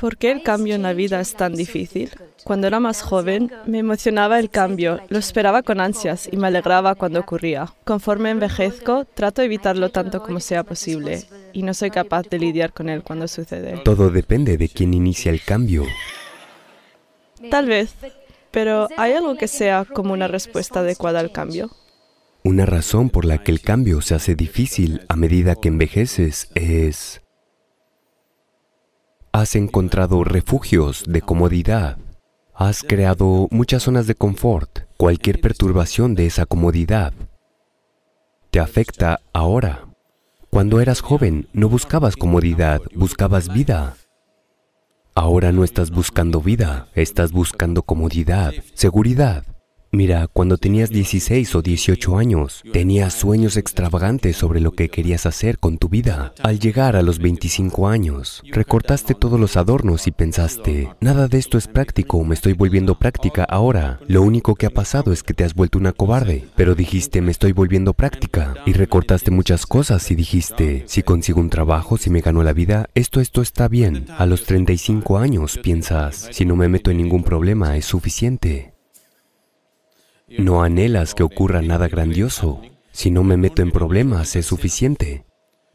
¿Por qué el cambio en la vida es tan difícil? Cuando era más joven, me emocionaba el cambio, lo esperaba con ansias y me alegraba cuando ocurría. Conforme envejezco, trato de evitarlo tanto como sea posible y no soy capaz de lidiar con él cuando sucede. Todo depende de quién inicia el cambio. Tal vez, pero ¿hay algo que sea como una respuesta adecuada al cambio? Una razón por la que el cambio se hace difícil a medida que envejeces es... Has encontrado refugios de comodidad. Has creado muchas zonas de confort. Cualquier perturbación de esa comodidad te afecta ahora. Cuando eras joven no buscabas comodidad, buscabas vida. Ahora no estás buscando vida, estás buscando comodidad, seguridad. Mira, cuando tenías 16 o 18 años, tenías sueños extravagantes sobre lo que querías hacer con tu vida. Al llegar a los 25 años, recortaste todos los adornos y pensaste, nada de esto es práctico, me estoy volviendo práctica ahora. Lo único que ha pasado es que te has vuelto una cobarde. Pero dijiste, me estoy volviendo práctica. Y recortaste muchas cosas y dijiste, si consigo un trabajo, si me gano la vida, esto, esto está bien. A los 35 años piensas, si no me meto en ningún problema, es suficiente. No anhelas que ocurra nada grandioso. Si no me meto en problemas es suficiente.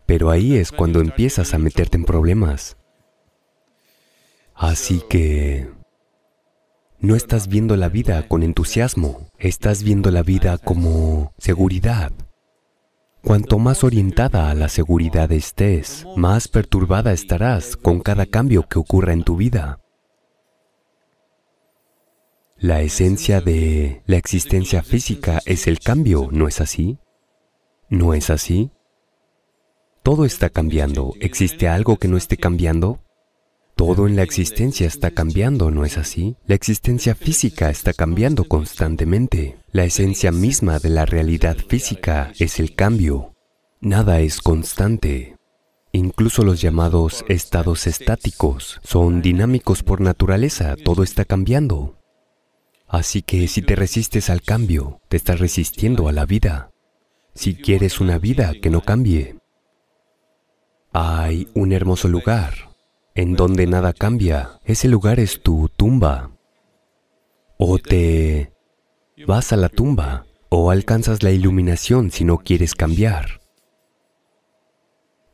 Pero ahí es cuando empiezas a meterte en problemas. Así que no estás viendo la vida con entusiasmo, estás viendo la vida como seguridad. Cuanto más orientada a la seguridad estés, más perturbada estarás con cada cambio que ocurra en tu vida. La esencia de la existencia física es el cambio, ¿no es así? ¿No es así? Todo está cambiando. ¿Existe algo que no esté cambiando? Todo en la existencia está cambiando, ¿no es así? La existencia física está cambiando constantemente. La esencia misma de la realidad física es el cambio. Nada es constante. Incluso los llamados estados estáticos son dinámicos por naturaleza, todo está cambiando. Así que si te resistes al cambio, te estás resistiendo a la vida. Si quieres una vida que no cambie, hay un hermoso lugar en donde nada cambia. Ese lugar es tu tumba. O te vas a la tumba o alcanzas la iluminación si no quieres cambiar.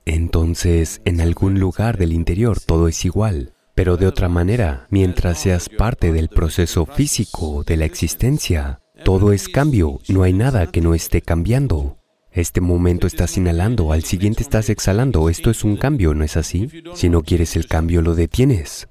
Entonces, en algún lugar del interior todo es igual. Pero de otra manera, mientras seas parte del proceso físico de la existencia, todo es cambio, no hay nada que no esté cambiando. Este momento estás inhalando, al siguiente estás exhalando, esto es un cambio, ¿no es así? Si no quieres el cambio, lo detienes.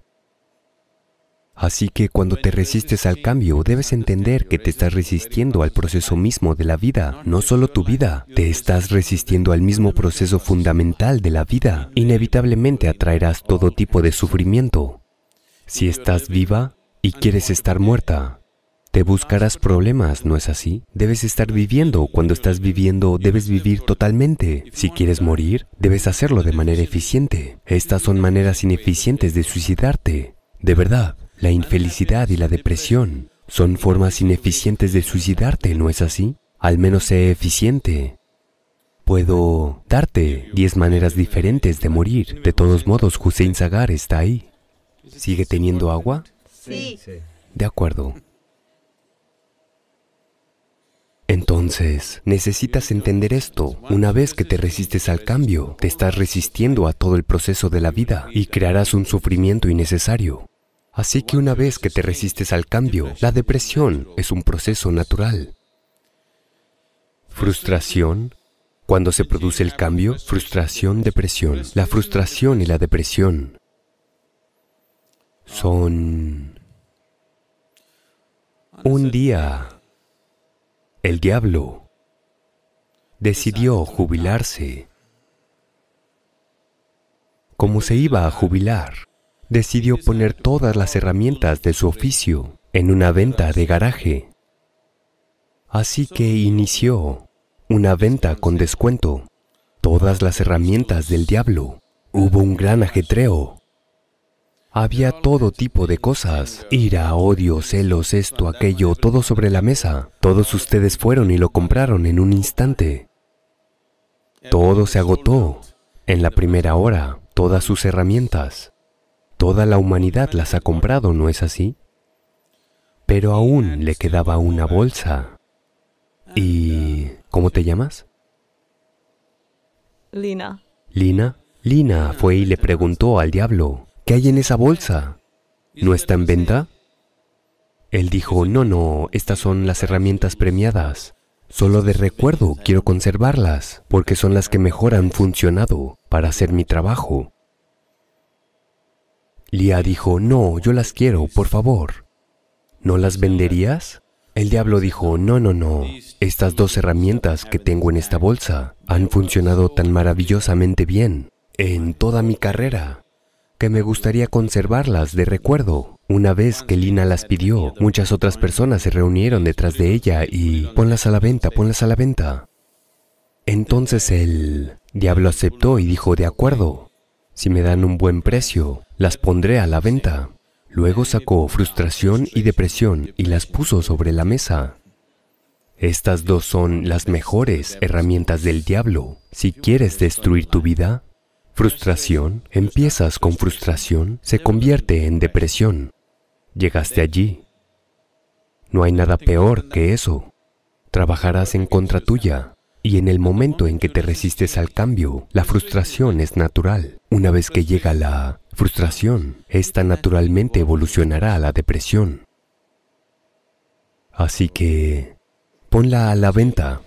Así que cuando te resistes al cambio, debes entender que te estás resistiendo al proceso mismo de la vida, no solo tu vida, te estás resistiendo al mismo proceso fundamental de la vida. Inevitablemente atraerás todo tipo de sufrimiento. Si estás viva y quieres estar muerta, te buscarás problemas, ¿no es así? Debes estar viviendo. Cuando estás viviendo, debes vivir totalmente. Si quieres morir, debes hacerlo de manera eficiente. Estas son maneras ineficientes de suicidarte. De verdad. La infelicidad y la depresión son formas ineficientes de suicidarte, ¿no es así? Al menos sé eficiente. Puedo darte diez maneras diferentes de morir. De todos modos, Hussein Sagar está ahí. ¿Sigue teniendo agua? Sí. De acuerdo. Entonces, necesitas entender esto. Una vez que te resistes al cambio, te estás resistiendo a todo el proceso de la vida y crearás un sufrimiento innecesario. Así que una vez que te resistes al cambio, la depresión es un proceso natural. Frustración. Cuando se produce el cambio, frustración, depresión. La frustración y la depresión son... Un día, el diablo decidió jubilarse. Como se iba a jubilar, decidió poner todas las herramientas de su oficio en una venta de garaje. Así que inició una venta con descuento. Todas las herramientas del diablo. Hubo un gran ajetreo. Había todo tipo de cosas, ira, odio, celos, esto, aquello, todo sobre la mesa. Todos ustedes fueron y lo compraron en un instante. Todo se agotó en la primera hora, todas sus herramientas. Toda la humanidad las ha comprado, ¿no es así? Pero aún le quedaba una bolsa. ¿Y cómo te llamas? Lina. Lina. Lina fue y le preguntó al diablo, ¿qué hay en esa bolsa? ¿No está en venta? Él dijo, no, no, estas son las herramientas premiadas. Solo de recuerdo quiero conservarlas, porque son las que mejor han funcionado para hacer mi trabajo. Lía dijo, no, yo las quiero, por favor. ¿No las venderías? El diablo dijo, no, no, no, estas dos herramientas que tengo en esta bolsa han funcionado tan maravillosamente bien en toda mi carrera que me gustaría conservarlas de recuerdo. Una vez que Lina las pidió, muchas otras personas se reunieron detrás de ella y ponlas a la venta, ponlas a la venta. Entonces el diablo aceptó y dijo, de acuerdo, si me dan un buen precio, las pondré a la venta. Luego sacó frustración y depresión y las puso sobre la mesa. Estas dos son las mejores herramientas del diablo. Si quieres destruir tu vida, frustración, empiezas con frustración, se convierte en depresión. Llegaste allí. No hay nada peor que eso. Trabajarás en contra tuya. Y en el momento en que te resistes al cambio, la frustración es natural. Una vez que llega la frustración, esta naturalmente evolucionará a la depresión. Así que, ponla a la venta.